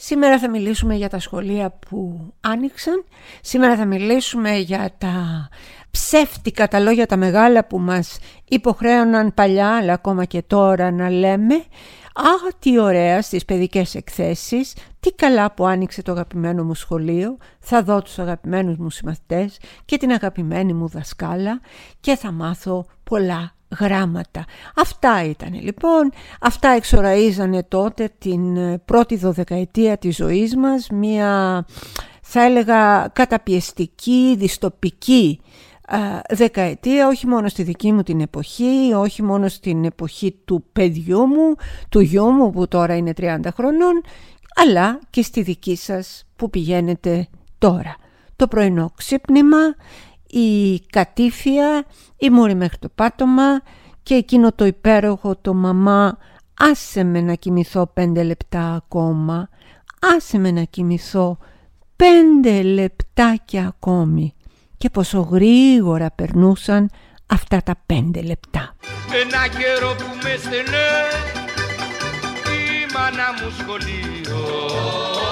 Σήμερα θα μιλήσουμε για τα σχολεία που άνοιξαν. Σήμερα θα μιλήσουμε για τα ψεύτικα τα λόγια τα μεγάλα που μας υποχρέωναν παλιά αλλά ακόμα και τώρα να λέμε. «Α, τι ωραία στις παιδικές εκθέσεις, τι καλά που άνοιξε το αγαπημένο μου σχολείο, θα δω τους αγαπημένους μου συμμαθητές και την αγαπημένη μου δασκάλα και θα μάθω πολλά γράμματα. Αυτά ήταν λοιπόν, αυτά εξοραίζανε τότε την ε, πρώτη δωδεκαετία της ζωής μας, μια θα έλεγα καταπιεστική, διστοπική ε, δεκαετία, όχι μόνο στη δική μου την εποχή, όχι μόνο στην εποχή του παιδιού μου, του γιού μου που τώρα είναι 30 χρονών, αλλά και στη δική σας που πηγαίνετε τώρα. Το πρωινό ξύπνημα, η κατήφια, η μούρη μέχρι το πάτωμα και εκείνο το υπέροχο το μαμά άσε με να κοιμηθώ πέντε λεπτά ακόμα, άσε με να κοιμηθώ πέντε λεπτάκια ακόμη και πόσο γρήγορα περνούσαν αυτά τα πέντε λεπτά. Ένα καιρό που με στενέ η μάνα μου σχολείο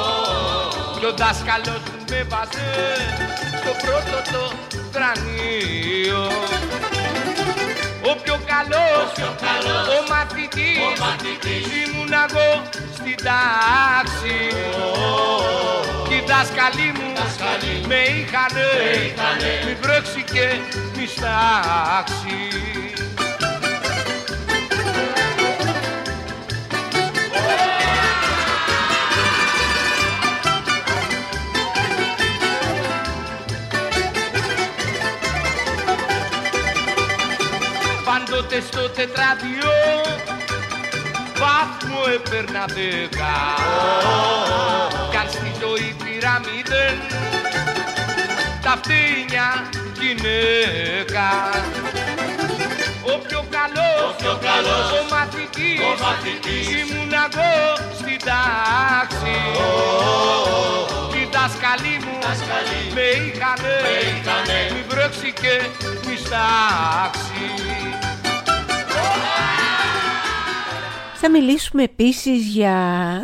και ο δάσκαλος μου με βάζε στο πρώτο το κρανίο ο πιο καλός, ο, καλός, ο μαθητής, ο μαθητής. ήμουν εγώ στην τάξη. Oh, οι δάσκαλοι μου δάσκαλοι, με είχανε, με είχανε. μη βρέξει και μη στάξει πάντοτε στο τετράδιο βάθμο έπαιρνα δέκα. Κι αν στη ζωή πήρα μηδέν τα φτύνια γυναίκα. Ο πιο καλός, ο, πιο καλός, ο μαθητής, ο μαθητής. ήμουν εγώ στην τάξη. Oh, οι δάσκαλοι μου δάσκαλοι, με είχανε, με είχανε. μη βρέξει και μη στάξει Θα μιλήσουμε επίσης για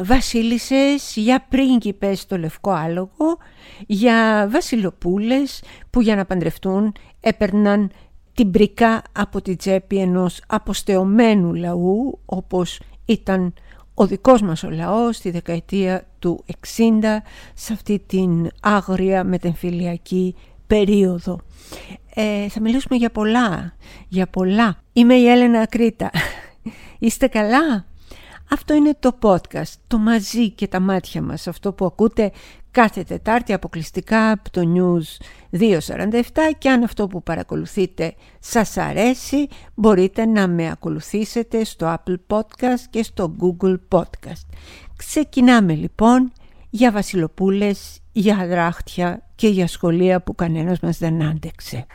βασίλισσες, για πρίγκιπες στο Λευκό Άλογο, για βασιλοπούλες που για να παντρευτούν έπαιρναν την πρικά από την τσέπη ενός αποστεωμένου λαού όπως ήταν ο δικός μας ο λαός στη δεκαετία του 60 σε αυτή την άγρια μετεμφυλιακή περίοδο. Ε, θα μιλήσουμε για πολλά, για πολλά. Είμαι η Έλενα Κρήτα. Είστε καλά; Αυτό είναι το podcast, το μαζί και τα μάτια μας, αυτό που ακούτε κάθε Τετάρτη αποκλειστικά από το News 247 και αν αυτό που παρακολουθείτε σας αρέσει μπορείτε να με ακολουθήσετε στο Apple Podcast και στο Google Podcast. Ξεκινάμε λοιπόν για βασιλοπούλες, για δράχτια και για σχολεία που κανένας μας δεν άντεξε.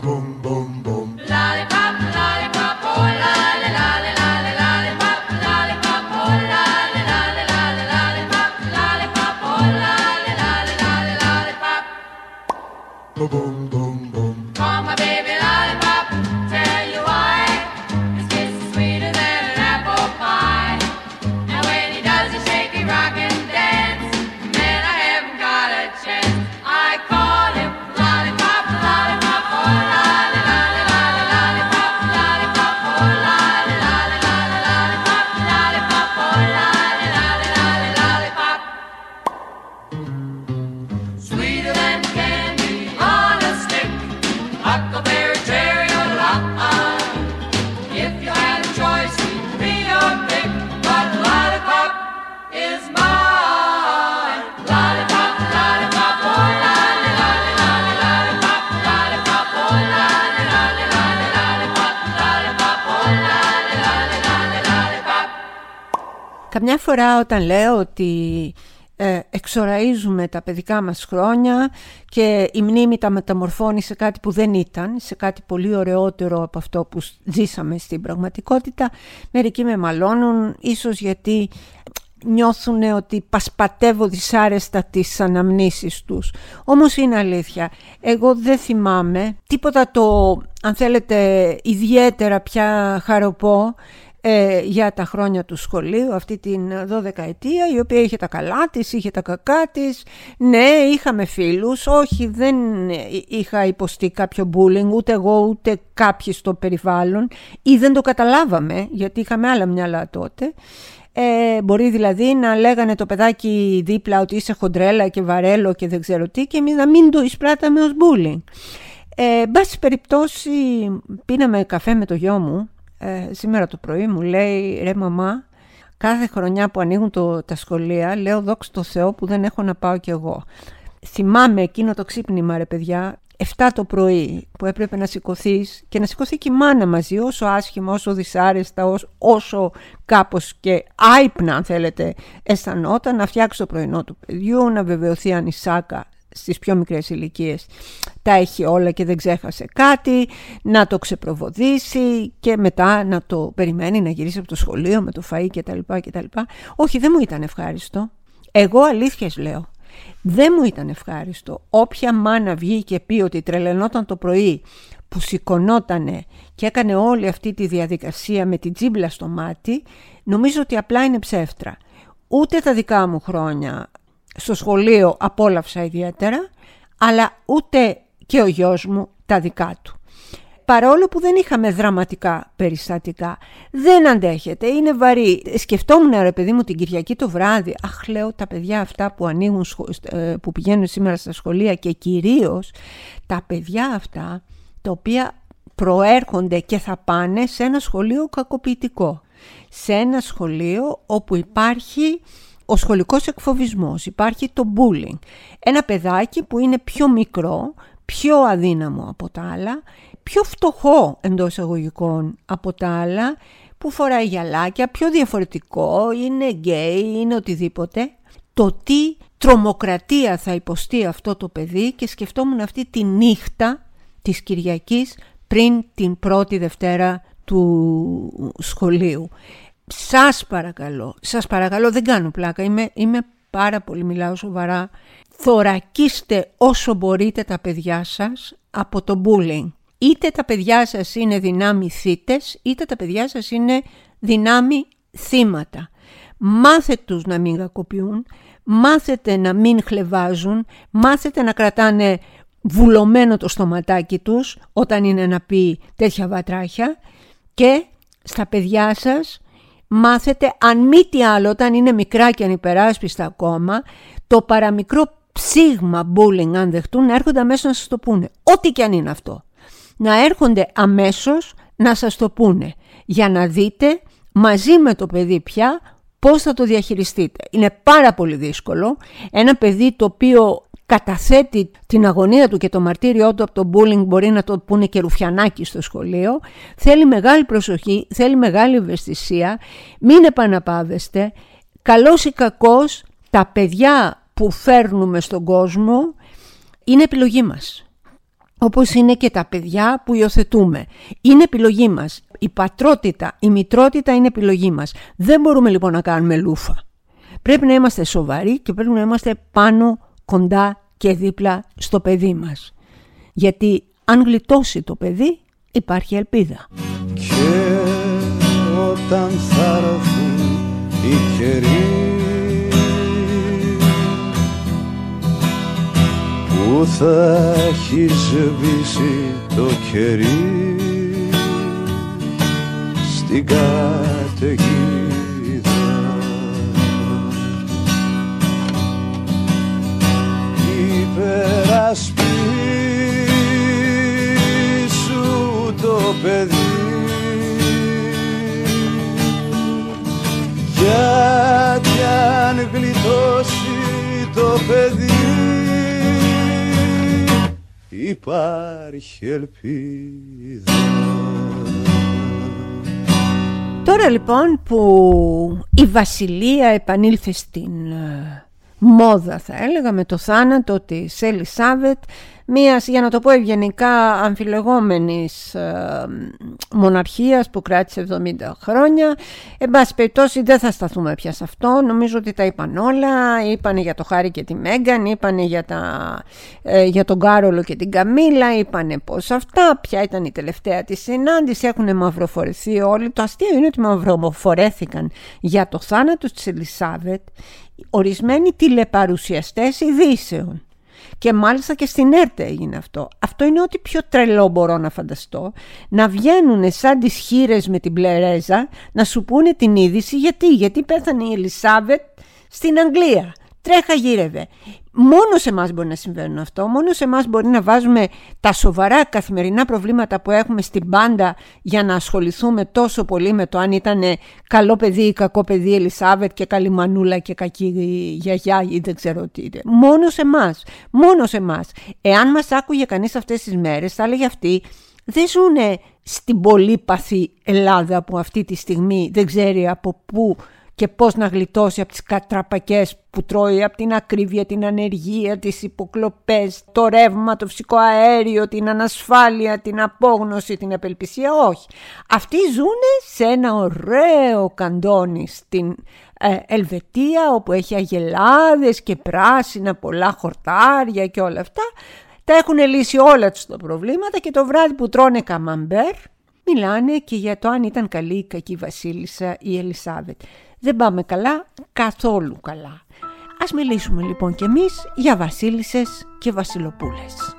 Boom, boom, boom. Lollipop, lollipop, lollipop, lollipop, lollipop, lollipop, lollipop. Boom. Φορά όταν λέω ότι ε, εξοραίζουμε τα παιδικά μας χρόνια και η μνήμη τα μεταμορφώνει σε κάτι που δεν ήταν, σε κάτι πολύ ωραιότερο από αυτό που ζήσαμε στην πραγματικότητα, μερικοί με μαλώνουν, ίσως γιατί νιώθουν ότι πασπατεύω δυσάρεστα τις αναμνήσεις τους. Όμως είναι αλήθεια. Εγώ δεν θυμάμαι τίποτα το, αν θέλετε, ιδιαίτερα πια χαροπό ε, για τα χρόνια του σχολείου, αυτή την 12 ετία, η οποία είχε τα καλά της, είχε τα κακά της. Ναι, είχαμε φίλους, όχι δεν είχα υποστεί κάποιο bullying, ούτε εγώ ούτε κάποιοι στο περιβάλλον ή δεν το καταλάβαμε, γιατί είχαμε άλλα μυαλά τότε. Ε, μπορεί δηλαδή να λέγανε το παιδάκι δίπλα ότι είσαι χοντρέλα και βαρέλο και δεν ξέρω τι και εμείς να μην το εισπράταμε ως bullying. Ε, μπάση περιπτώσει πίναμε καφέ με το γιο μου ε, σήμερα το πρωί μου λέει ρε μαμά κάθε χρονιά που ανοίγουν το, τα σχολεία λέω δόξα τω Θεώ που δεν έχω να πάω κι εγώ. Θυμάμαι εκείνο το ξύπνημα ρε παιδιά 7 το πρωί που έπρεπε να σηκωθείς και να σηκωθεί και η μάνα μαζί όσο άσχημα, όσο δυσάρεστα, όσο, όσο κάπως και άϊπνα αν θέλετε αισθανόταν να φτιάξει το πρωινό του παιδιού, να βεβαιωθεί αν η Σάκα στις πιο μικρές ηλικίες τα έχει όλα και δεν ξέχασε κάτι, να το ξεπροβοδήσει και μετά να το περιμένει να γυρίσει από το σχολείο με το φαΐ κτλ. κτλ. Όχι, δεν μου ήταν ευχάριστο. Εγώ αλήθειες λέω. Δεν μου ήταν ευχάριστο. Όποια μάνα βγει και πει ότι τρελαινόταν το πρωί που σηκωνότανε και έκανε όλη αυτή τη διαδικασία με την τζίμπλα στο μάτι, νομίζω ότι απλά είναι ψεύτρα. Ούτε τα δικά μου χρόνια στο σχολείο απόλαυσα ιδιαίτερα, αλλά ούτε και ο γιος μου τα δικά του. Παρόλο που δεν είχαμε δραματικά περιστατικά, δεν αντέχεται, είναι βαρύ. Σκεφτόμουν ρε παιδί μου την Κυριακή το βράδυ, αχ λέω τα παιδιά αυτά που ανοίγουν, ε, που πηγαίνουν σήμερα στα σχολεία και κυρίως τα παιδιά αυτά τα οποία προέρχονται και θα πάνε σε ένα σχολείο κακοποιητικό. Σε ένα σχολείο όπου υπάρχει ο σχολικός εκφοβισμός, υπάρχει το bullying. Ένα παιδάκι που είναι πιο μικρό, πιο αδύναμο από τα άλλα, πιο φτωχό εντός εγωγικών από τα άλλα, που φοράει γυαλάκια, πιο διαφορετικό, είναι γκέι, είναι οτιδήποτε. Το τι τρομοκρατία θα υποστεί αυτό το παιδί και σκεφτόμουν αυτή τη νύχτα της Κυριακής πριν την πρώτη Δευτέρα του σχολείου. Σας παρακαλώ, σας παρακαλώ, δεν κάνω πλάκα, είμαι, είμαι πάρα πολύ, μιλάω σοβαρά. Θωρακίστε όσο μπορείτε τα παιδιά σας από το bullying. Είτε τα παιδιά σας είναι δυνάμει θύτες, είτε τα παιδιά σας είναι δυνάμει θύματα. Μάθετε τους να μην κακοποιούν, μάθετε να μην χλεβάζουν, μάθετε να κρατάνε βουλωμένο το στοματάκι τους όταν είναι να πει τέτοια βατράχια και στα παιδιά σας μάθετε αν μη τι άλλο όταν είναι μικρά και ανυπεράσπιστα ακόμα το παραμικρό ψήγμα bullying αν δεχτούν να έρχονται αμέσως να σας το πούνε. Ό,τι και αν είναι αυτό. Να έρχονται αμέσως να σας το πούνε για να δείτε μαζί με το παιδί πια πώς θα το διαχειριστείτε. Είναι πάρα πολύ δύσκολο. Ένα παιδί το οποίο καταθέτει την αγωνία του και το μαρτύριό του από το bullying μπορεί να το πούνε και ρουφιανάκι στο σχολείο. Θέλει μεγάλη προσοχή, θέλει μεγάλη ευαισθησία. Μην επαναπάβεστε. Καλός ή κακός, τα παιδιά που φέρνουμε στον κόσμο είναι επιλογή μας. Όπως είναι και τα παιδιά που υιοθετούμε. Είναι επιλογή μας. Η πατρότητα, η μητρότητα είναι επιλογή μας. Δεν μπορούμε λοιπόν να κάνουμε λούφα. Πρέπει να είμαστε σοβαροί και πρέπει να είμαστε πάνω κοντά και δίπλα στο παιδί μας. Γιατί αν γλιτώσει το παιδί υπάρχει ελπίδα. Και όταν θα έρθουν οι καιροί που θα έχει σβήσει το κερί στην καταιγίδα υπερασπίσου το παιδί. Γιατί αν γλιτώσει το παιδί υπάρχει ελπίδα. Τώρα λοιπόν που η Βασιλεία επανήλθε στην ε, μόδα θα έλεγα με το θάνατο της Ελισάβετ μίας για να το πω ευγενικά αμφιλεγόμενης ε, μοναρχίας που κράτησε 70 χρόνια. Εν πάση περιπτώσει δεν θα σταθούμε πια σε αυτό. Νομίζω ότι τα είπαν όλα. Είπανε για το Χάρη και τη Μέγκαν είπανε για, τα, ε, για τον Κάρολο και την Καμίλα είπανε πως αυτά. Ποια ήταν η τελευταία της συνάντηση. Έχουν μαυροφορεθεί όλοι. Το αστείο είναι ότι μαυροφορέθηκαν για το θάνατο της Ελισάβετ ορισμένοι τηλεπαρουσιαστές ειδήσεων. Και μάλιστα και στην ΕΡΤ έγινε αυτό. Αυτό είναι ό,τι πιο τρελό μπορώ να φανταστώ. Να βγαίνουν σαν τις χείρες με την πλερέζα να σου πούνε την είδηση. Γιατί, γιατί πέθανε η Ελισάβετ στην Αγγλία. Τρέχα γύρευε. Μόνος σε εμάς μπορεί να συμβαίνουν αυτό. Μόνος σε εμάς μπορεί να βάζουμε τα σοβαρά καθημερινά προβλήματα που έχουμε στην πάντα για να ασχοληθούμε τόσο πολύ με το αν ήταν καλό παιδί ή κακό παιδί η Ελισάβετ και καλή μανούλα και κακή γιαγιά ή δεν ξέρω τι. Είναι. Μόνος σε εμάς. Μόνος σε εμάς. Εάν μας άκουγε κανείς αυτές τις μέρες, θα έλεγε αυτή δεν ζουνε στην πολύπαθη Ελλάδα που αυτή τη στιγμή δεν ξέρει από πού και πώς να γλιτώσει από τις κατραπακές που τρώει, από την ακρίβεια, την ανεργία, τις υποκλοπές, το ρεύμα, το φυσικό αέριο, την ανασφάλεια, την απόγνωση, την απελπισία. Όχι. Αυτοί ζουν σε ένα ωραίο καντόνι στην ε, Ελβετία όπου έχει αγελάδες και πράσινα, πολλά χορτάρια και όλα αυτά. Τα έχουν λύσει όλα τους τα προβλήματα και το βράδυ που τρώνε καμαμπέρ μιλάνε και για το αν ήταν καλή ή κακή βασίλισσα η Ελισάβετ δεν πάμε καλά, καθόλου καλά. Ας μιλήσουμε λοιπόν κι εμείς για βασίλισσες και βασιλοπούλες.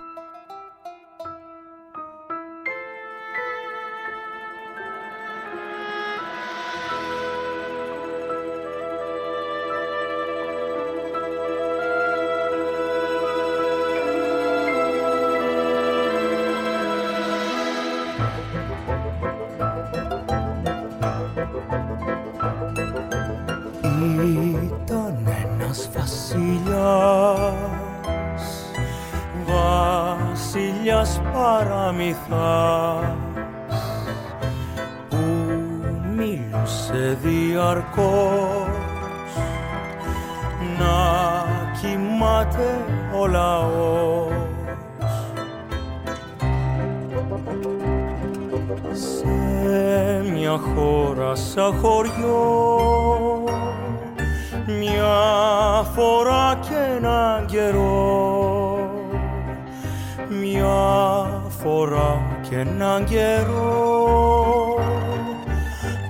φορά και έναν καιρό.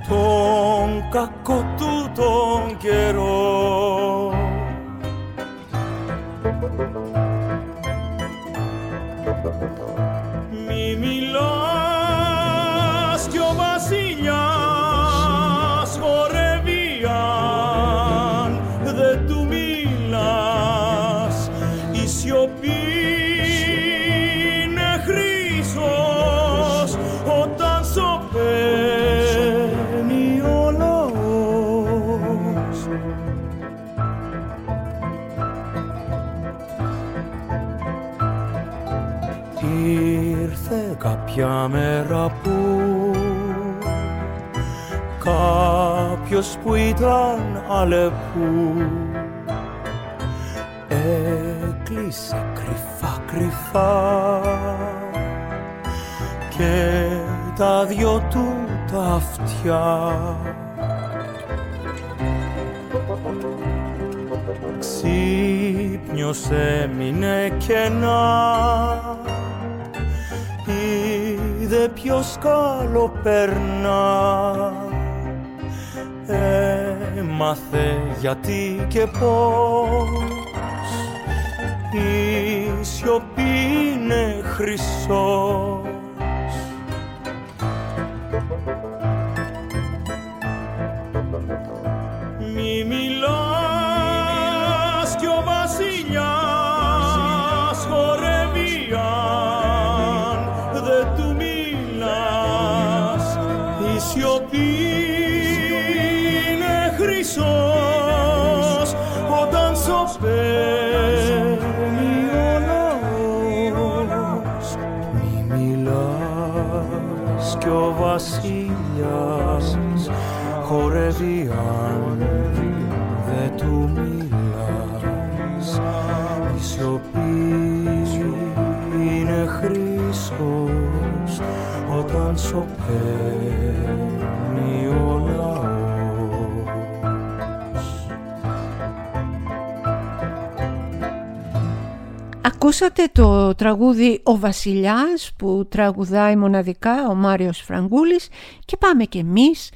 Τον κακό του τον καιρό. Μη μιλάω Ήλιος που ήταν αλεπού. Έκλεισε κρυφά κρυφά και τα δυο του τα αυτιά. Ξύπνιος έμεινε κενά. Είδε ποιος καλό περνά έμαθε γιατί και πώς. Η σιωπή είναι χρυσό. Χορεύει αν δεν του μιλάς. Σιωπή είναι χρήσος όταν σωπαίνει Ακούσατε το τραγούδι «Ο Βασιλιάς» που τραγουδάει μοναδικά ο Μάριος Φραγκούλης και πάμε και εμείς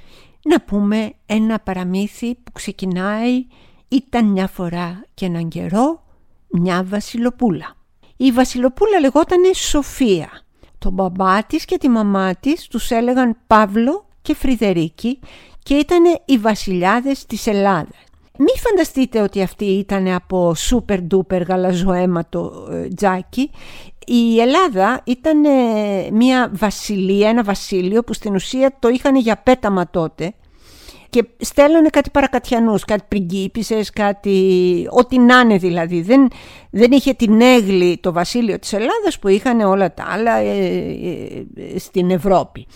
να πούμε ένα παραμύθι που ξεκινάει «Ήταν μια φορά και έναν καιρό μια βασιλοπούλα». Η βασιλοπούλα λεγότανε Σοφία. Το μπαμπά της και τη μαμά της τους έλεγαν Παύλο και Φρυδερίκη και ήταν οι βασιλιάδες της Ελλάδας. Μη φανταστείτε ότι αυτή ήταν από σούπερ ντούπερ γαλαζοαίματο ε, τζάκι. Η Ελλάδα ήταν μια βασιλεία, ένα βασίλειο που στην ουσία το είχαν για πέταμα τότε και στέλνανε κάτι παρακατιανούς, κάτι πριγκίπισες, κάτι ό,τι να είναι δηλαδή. Δεν, δεν είχε την έγλη το βασίλειο της Ελλάδας που είχαν όλα τα άλλα ε, ε, στην Ευρώπη.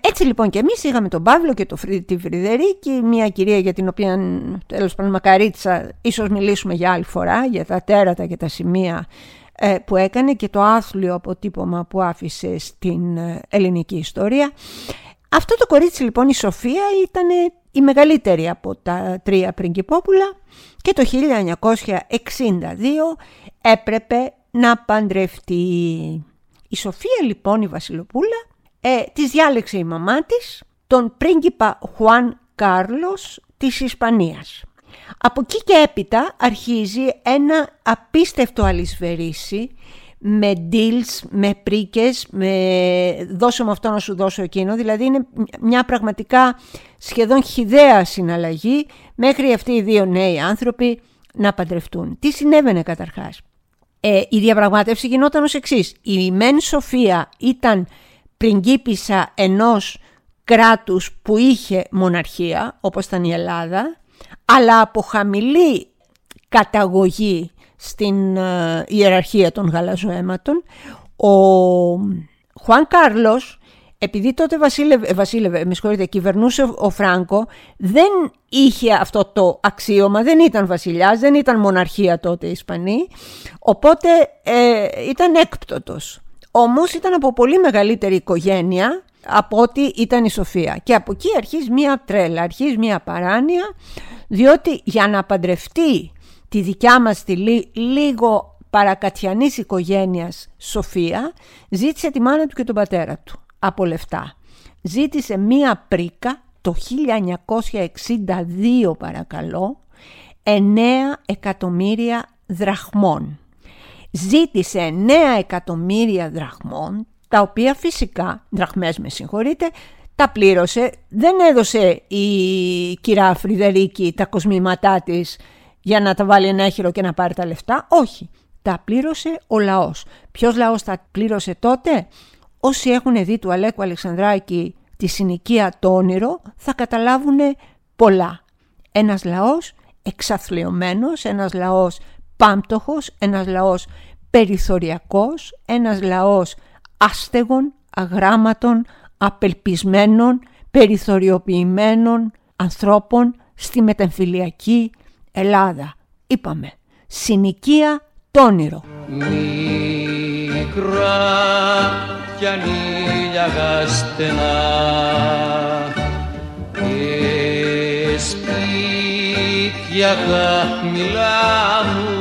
Έτσι λοιπόν και εμείς είχαμε τον Παύλο και το, τη Φρυδερίκη, μια κυρία για την οποία τέλος πάντων μακαρίτσα ίσως μιλήσουμε για άλλη φορά, για τα τέρατα και τα σημεία ε, που έκανε και το άθλιο αποτύπωμα που άφησε στην ε, ελληνική ιστορία. Αυτό το κορίτσι λοιπόν η Σοφία ήταν η μεγαλύτερη από τα τρία πριγκυπόπουλα και το 1962 έπρεπε να παντρευτεί. Η Σοφία λοιπόν η Βασιλοπούλα ε, της διάλεξε η μαμά της τον πρίγκιπα Χουάν Κάρλος της Ισπανίας. Από εκεί και έπειτα αρχίζει ένα απίστευτο αλυσβερίσι με deals, με πρίκες, με δώσω με αυτό να σου δώσω εκείνο. Δηλαδή είναι μια πραγματικά σχεδόν χιδαία συναλλαγή μέχρι αυτοί οι δύο νέοι άνθρωποι να παντρευτούν. Τι συνέβαινε καταρχάς; Ε, η διαπραγμάτευση γινόταν ως εξής. Η Μεν Σοφία ήταν πριγκίπισσα ενός κράτους που είχε μοναρχία, όπως ήταν η Ελλάδα, αλλά από χαμηλή καταγωγή στην ε, ιεραρχία των γαλαζοαίματων, ο Χουάν Κάρλος, επειδή τότε βασίλευε, βασίλευε με συγχωρείτε, κυβερνούσε ο Φράγκο, δεν είχε αυτό το αξίωμα, δεν ήταν βασιλιάς, δεν ήταν μοναρχία τότε η Ισπανοί, οπότε ε, ήταν έκπτωτος. Όμως ήταν από πολύ μεγαλύτερη οικογένεια από ό,τι ήταν η Σοφία. Και από εκεί αρχίζει μία τρέλα, αρχίζει μία παράνοια, διότι για να παντρευτεί τη δικιά μας τη λίγο παρακατιανής οικογένειας Σοφία, ζήτησε τη μάνα του και τον πατέρα του από λεφτά. Ζήτησε μία πρίκα το 1962 παρακαλώ, 9 εκατομμύρια δραχμών ζήτησε 9 εκατομμύρια δραχμών, τα οποία φυσικά, δραχμές με συγχωρείτε, τα πλήρωσε, δεν έδωσε η κυρά Φρυδερίκη τα κοσμήματά της για να τα βάλει ένα έχυρο και να πάρει τα λεφτά, όχι. Τα πλήρωσε ο λαός. Ποιος λαός τα πλήρωσε τότε; Όσοι έχουν δει του Αλέκου Αλεξανδράκη τη συνοικία το όνειρο θα καταλάβουν πολλά. Ένας λαός εξαθλειωμένος, ένας λαός πάμπτωχος, ένας λαός περιθωριακός, ένας λαός άστεγων, αγράμματων, απελπισμένων, περιθωριοποιημένων ανθρώπων στη μετεμφυλιακή Ελλάδα. Είπαμε, συνοικία το όνειρο. Μικρά κι ανήλια στενά και σπίτια χαμηλά μου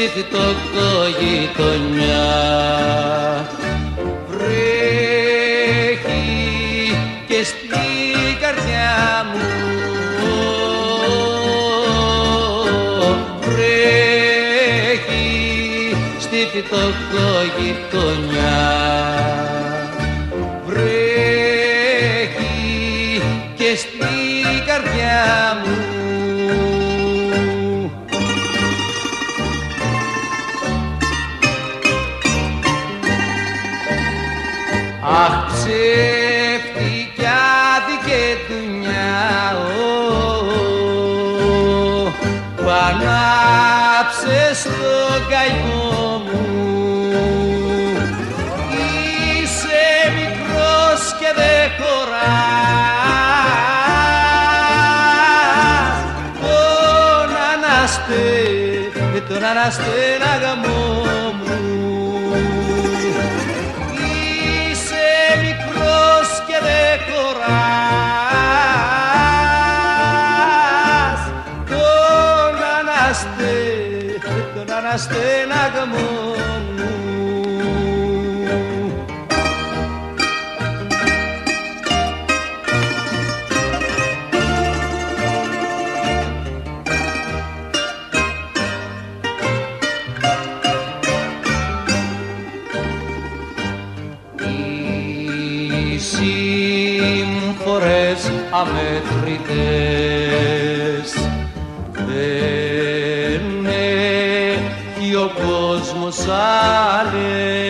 στη γειτονιά. Βρέχει και στην καρδιά μου. Βρέχει στη γειτονιά βρέχει και στην καρδιά μου στον καημό μου. Είσαι μικρός και δεν χωράς. Τον αναστέ, τον αναστέ να γαμώ. Αμετρητές δεν έχει ο κόσμος άλλες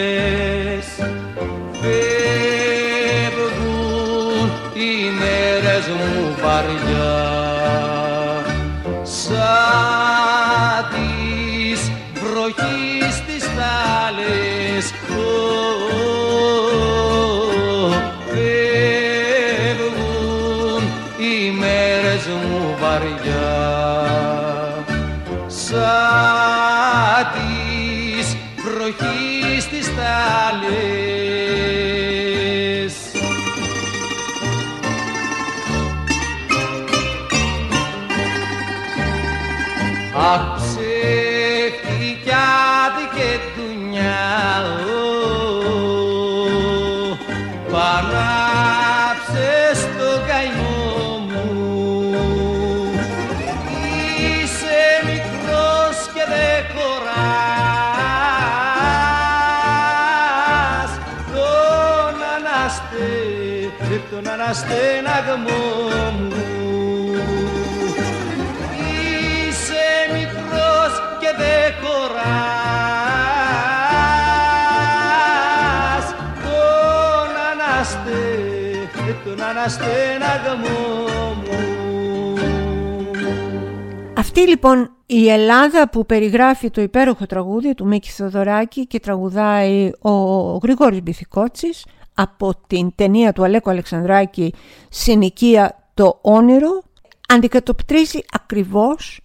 τον αναστέναγμό μου. Αυτή λοιπόν η Ελλάδα που περιγράφει το υπέροχο τραγούδι του Μίκη Θοδωράκη και τραγουδάει ο Γρηγόρης Μπιθικότσης από την ταινία του Αλέκου Αλεξανδράκη «Συνοικία το όνειρο» αντικατοπτρίζει ακριβώς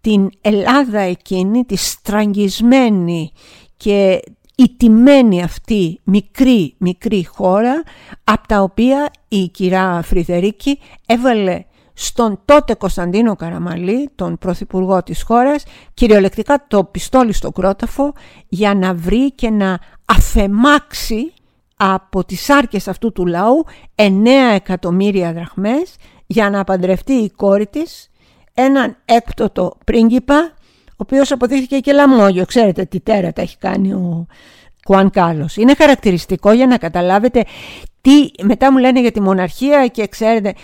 την Ελλάδα εκείνη, τη στραγγισμένη και ιτημένη αυτή μικρή μικρή χώρα από τα οποία η κυρία Φρυδερίκη έβαλε στον τότε Κωνσταντίνο Καραμαλή, τον πρωθυπουργό της χώρας, κυριολεκτικά το πιστόλι στο κρόταφο για να βρει και να αφεμάξει από τις άρκες αυτού του λαού 9 εκατομμύρια δραχμές για να παντρευτεί η κόρη της έναν έκτοτο πρίγκιπα ο οποίος αποδείχθηκε και λαμόγιο. Ξέρετε τι τέρατα έχει κάνει ο Κουάν Κάλλος. Είναι χαρακτηριστικό για να καταλάβετε τι μετά μου λένε για τη μοναρχία και ξέρετε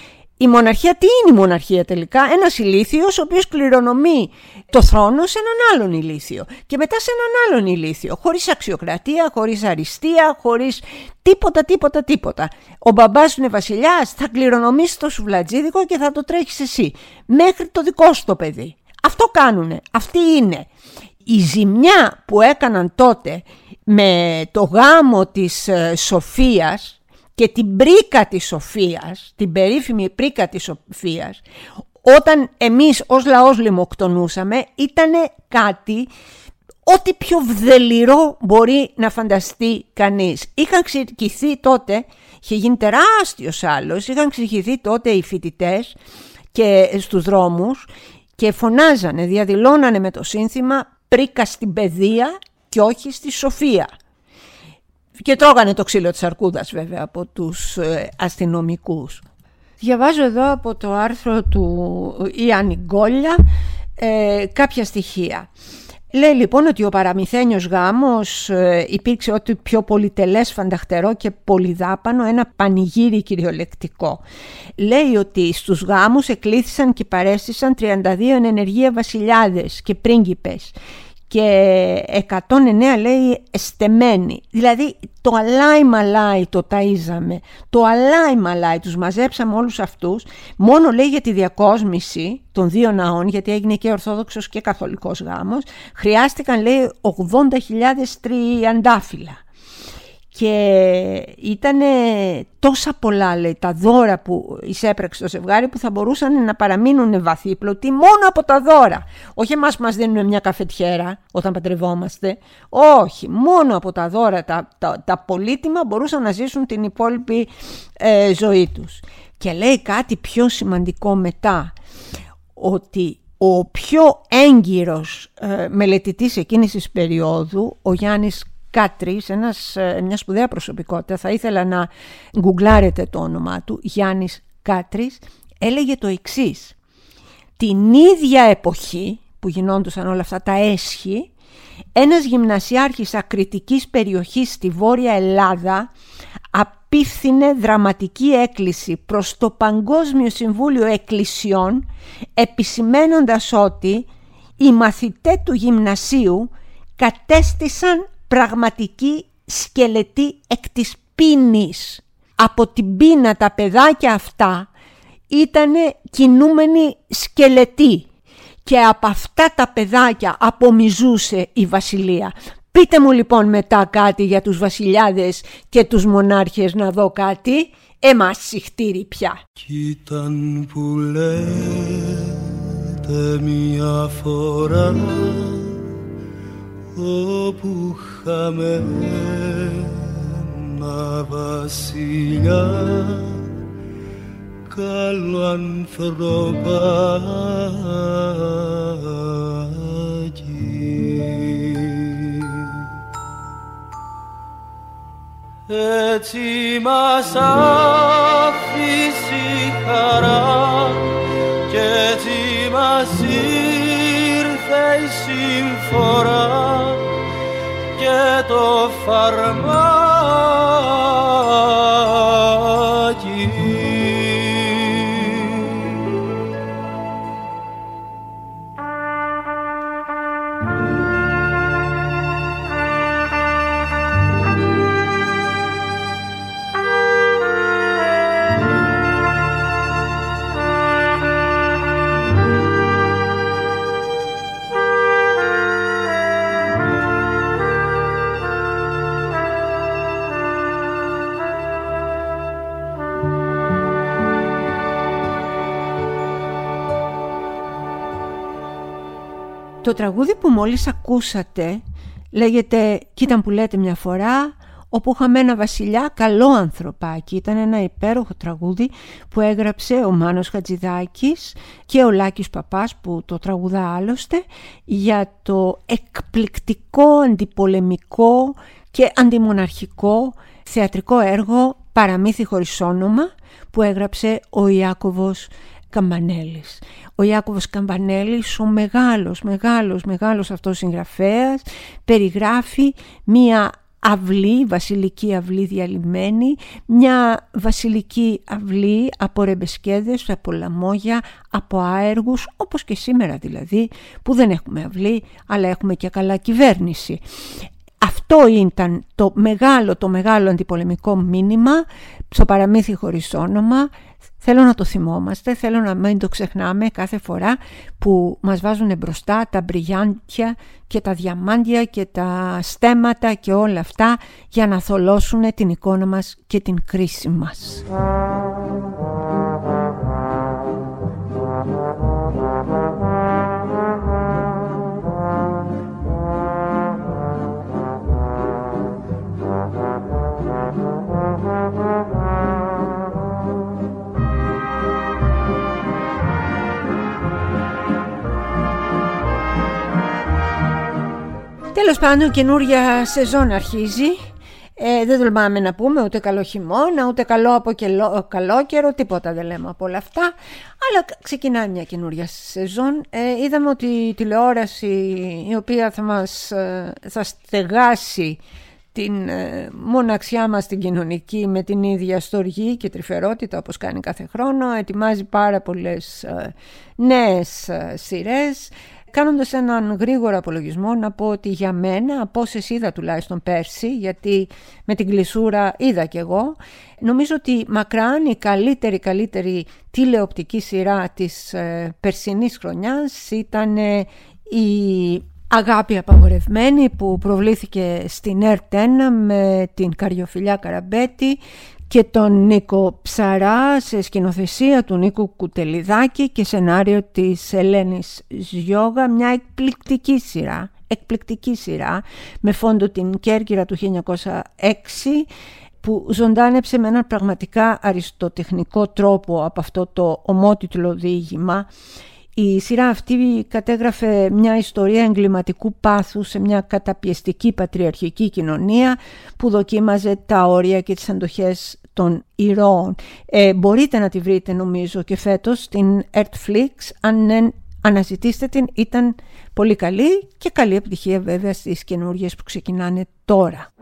η μοναρχία τι είναι η μοναρχία τελικά; Ένας ηλίθιος ο οποίος κληρονομεί το θρόνο σε έναν άλλον ηλίθιο και μετά σε έναν άλλον ηλίθιο. Χωρίς αξιοκρατία, χωρίς αριστεία, χωρίς τίποτα, τίποτα, τίποτα. Ο μπαμπάς σου είναι βασιλιάς, θα κληρονομήσει το σουβλατζίδικο και θα το τρέχεις εσύ. Μέχρι το δικό σου το παιδί. Αυτό κάνουνε. Αυτή είναι. Η ζημιά που έκαναν τότε με το γάμο της ε, Σοφίας και την πρίκα της Σοφίας, την περίφημη πρίκα της Σοφίας, όταν εμείς ως λαός λιμοκτονούσαμε, ήταν κάτι ό,τι πιο βδελιρό μπορεί να φανταστεί κανείς. Είχαν ξεχυθεί τότε, είχε γίνει τεράστιος άλλος, είχαν ξεχυθεί τότε οι φοιτητές και στους δρόμους και φωνάζανε, διαδηλώνανε με το σύνθημα «Πρίκα στην παιδεία και όχι στη σοφία». Και τρώγανε το ξύλο της αρκούδας βέβαια από τους ε, αστυνομικούς. Διαβάζω εδώ από το άρθρο του Ιάννη Γκόλια ε, κάποια στοιχεία. Λέει λοιπόν ότι ο παραμυθένιος γάμος ε, υπήρξε ό,τι πιο πολυτελές, φανταχτερό και πολυδάπανο, ένα πανηγύρι κυριολεκτικό. Λέει ότι στους γάμους εκλήθησαν και παρέστησαν 32 ενεργεία βασιλιάδες και πρίγκιπες και 109 λέει εστεμένοι. Δηλαδή το αλάι μαλάι το ταΐζαμε, το αλάι μαλάι τους μαζέψαμε όλους αυτούς, μόνο λέει για τη διακόσμηση των δύο ναών, γιατί έγινε και Ορθόδοξος και Καθολικός γάμος, χρειάστηκαν λέει 80.000 τριαντάφυλλα. Και ήταν τόσα πολλά λέει, τα δώρα που εισέπραξε το ζευγάρι που θα μπορούσαν να παραμείνουν βαθύπλωτοι μόνο από τα δώρα. Όχι εμάς που μας δίνουν μια καφετιέρα όταν παντρευόμαστε. Όχι, μόνο από τα δώρα, τα, τα, τα πολύτιμα μπορούσαν να ζήσουν την υπόλοιπη ε, ζωή τους. Και λέει κάτι πιο σημαντικό μετά, ότι ο πιο έγκυρος ε, μελετητής εκείνης της περίοδου, ο Γιάννης Κάτρης, ένας, ε, μια σπουδαία προσωπικότητα, θα ήθελα να γκουγκλάρετε το όνομά του, Γιάννης Κάτρης, έλεγε το εξής. Την ίδια εποχή που γινόντουσαν όλα αυτά τα έσχη, ένας γυμνασιάρχης ακριτικής περιοχής στη Βόρεια Ελλάδα απίφθινε δραματική έκκληση προς το Παγκόσμιο Συμβούλιο Εκκλησιών επισημένοντας ότι οι μαθητές του γυμνασίου κατέστησαν πραγματική σκελετή εκ της πίνης. Από την πείνα τα παιδάκια αυτά ήταν κινούμενοι σκελετοί και από αυτά τα παιδάκια απομιζούσε η βασιλεία. Πείτε μου λοιπόν μετά κάτι για τους βασιλιάδες και τους μονάρχες να δω κάτι. Εμάς συχτήρι πια. Κοίταν που λέτε μια φορά όπου χαμένα βασιλιά καλό ανθρωπάκι. Έτσι μας άφησε χαρά και έτσι μας ήρθε η συμφορά και το φαρμάκι Το τραγούδι που μόλις ακούσατε λέγεται «Κοίτα που λέτε μια φορά» όπου είχαμε ένα βασιλιά καλό ανθρωπάκι. Ήταν ένα υπέροχο τραγούδι που έγραψε ο Μάνος Χατζηδάκης και ο Λάκης Παπάς που το τραγουδά άλλωστε για το εκπληκτικό αντιπολεμικό και αντιμοναρχικό θεατρικό έργο «Παραμύθι χωρίς όνομα» που έγραψε ο Ιάκωβος Καμπανέλης. Ο Ιάκωβος Καμπανέλης, ο μεγάλος, μεγάλος, μεγάλος αυτός συγγραφέας, περιγράφει μία αυλή, βασιλική αυλή διαλυμένη, μια βασιλική αυλή από ρεμπεσκέδες, από λαμόγια, από άεργους, όπως και σήμερα δηλαδή, που δεν έχουμε αυλή, αλλά έχουμε και καλά κυβέρνηση. Αυτό ήταν το μεγάλο, το μεγάλο αντιπολεμικό μήνυμα στο παραμύθι χωρίς όνομα. Θέλω να το θυμόμαστε, θέλω να μην το ξεχνάμε κάθε φορά που μας βάζουν μπροστά τα μπριγιάντια και τα διαμάντια και τα στέματα και όλα αυτά για να θολώσουν την εικόνα μας και την κρίση μας. Τέλος πάντων, καινούρια σεζόν αρχίζει. Ε, δεν τολμάμε να πούμε ούτε καλό χειμώνα, ούτε καλό από κελό, καλό καιρό, τίποτα δεν λέμε από όλα αυτά. Αλλά ξεκινάει μια καινούρια σεζόν. Ε, είδαμε ότι η τηλεόραση η οποία θα μας ε, θα στεγάσει την ε, μοναξιά μας την κοινωνική με την ίδια στοργή και τρυφερότητα όπως κάνει κάθε χρόνο. Ετοιμάζει πάρα πολλές ε, νέες ε, σειρές. Κάνοντας έναν γρήγορο απολογισμό να πω ότι για μένα, από όσες είδα τουλάχιστον πέρσι, γιατί με την κλεισούρα είδα κι εγώ, νομίζω ότι μακράν η καλύτερη, καλύτερη τηλεοπτική σειρά της ε, περσινής χρονιάς ήταν ε, η Αγάπη απαγορευμένη που προβλήθηκε στην ΕΡΤ1 με την Καριοφιλιά Καραμπέτη και τον Νίκο Ψαρά σε σκηνοθεσία του Νίκου Κουτελιδάκη και σενάριο της Ελένης Ζιώγα, μια εκπληκτική σειρά, εκπληκτική σειρά με φόντο την Κέρκυρα του 1906 που ζωντάνεψε με έναν πραγματικά αριστοτεχνικό τρόπο από αυτό το ομότιτλο διήγημα η σειρά αυτή κατέγραφε μια ιστορία εγκληματικού πάθους σε μια καταπιεστική πατριαρχική κοινωνία που δοκίμαζε τα όρια και τις αντοχές των ηρώων. Ε, μπορείτε να τη βρείτε νομίζω και φέτος στην Netflix αν αναζητήστε την ήταν πολύ καλή και καλή επιτυχία βέβαια στις καινούργιες που ξεκινάνε τώρα.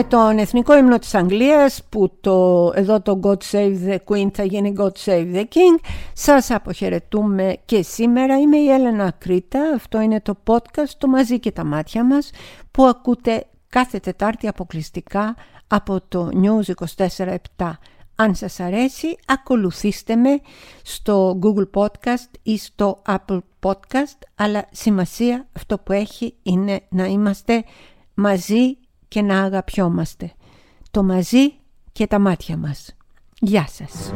Με τον εθνικό ύμνο της Αγγλίας που το, εδώ το God Save the Queen θα γίνει God Save the King σας αποχαιρετούμε και σήμερα. Είμαι η Έλενα Κρήτα. Αυτό είναι το podcast το μαζί και τα μάτια μας που ακούτε κάθε Τετάρτη αποκλειστικά από το News 24-7 αν σας αρέσει ακολουθήστε με στο Google Podcast ή στο Apple Podcast αλλά σημασία αυτό που έχει είναι να είμαστε μαζί και να αγαπιόμαστε. Το μαζί και τα μάτια μας. Γεια σας.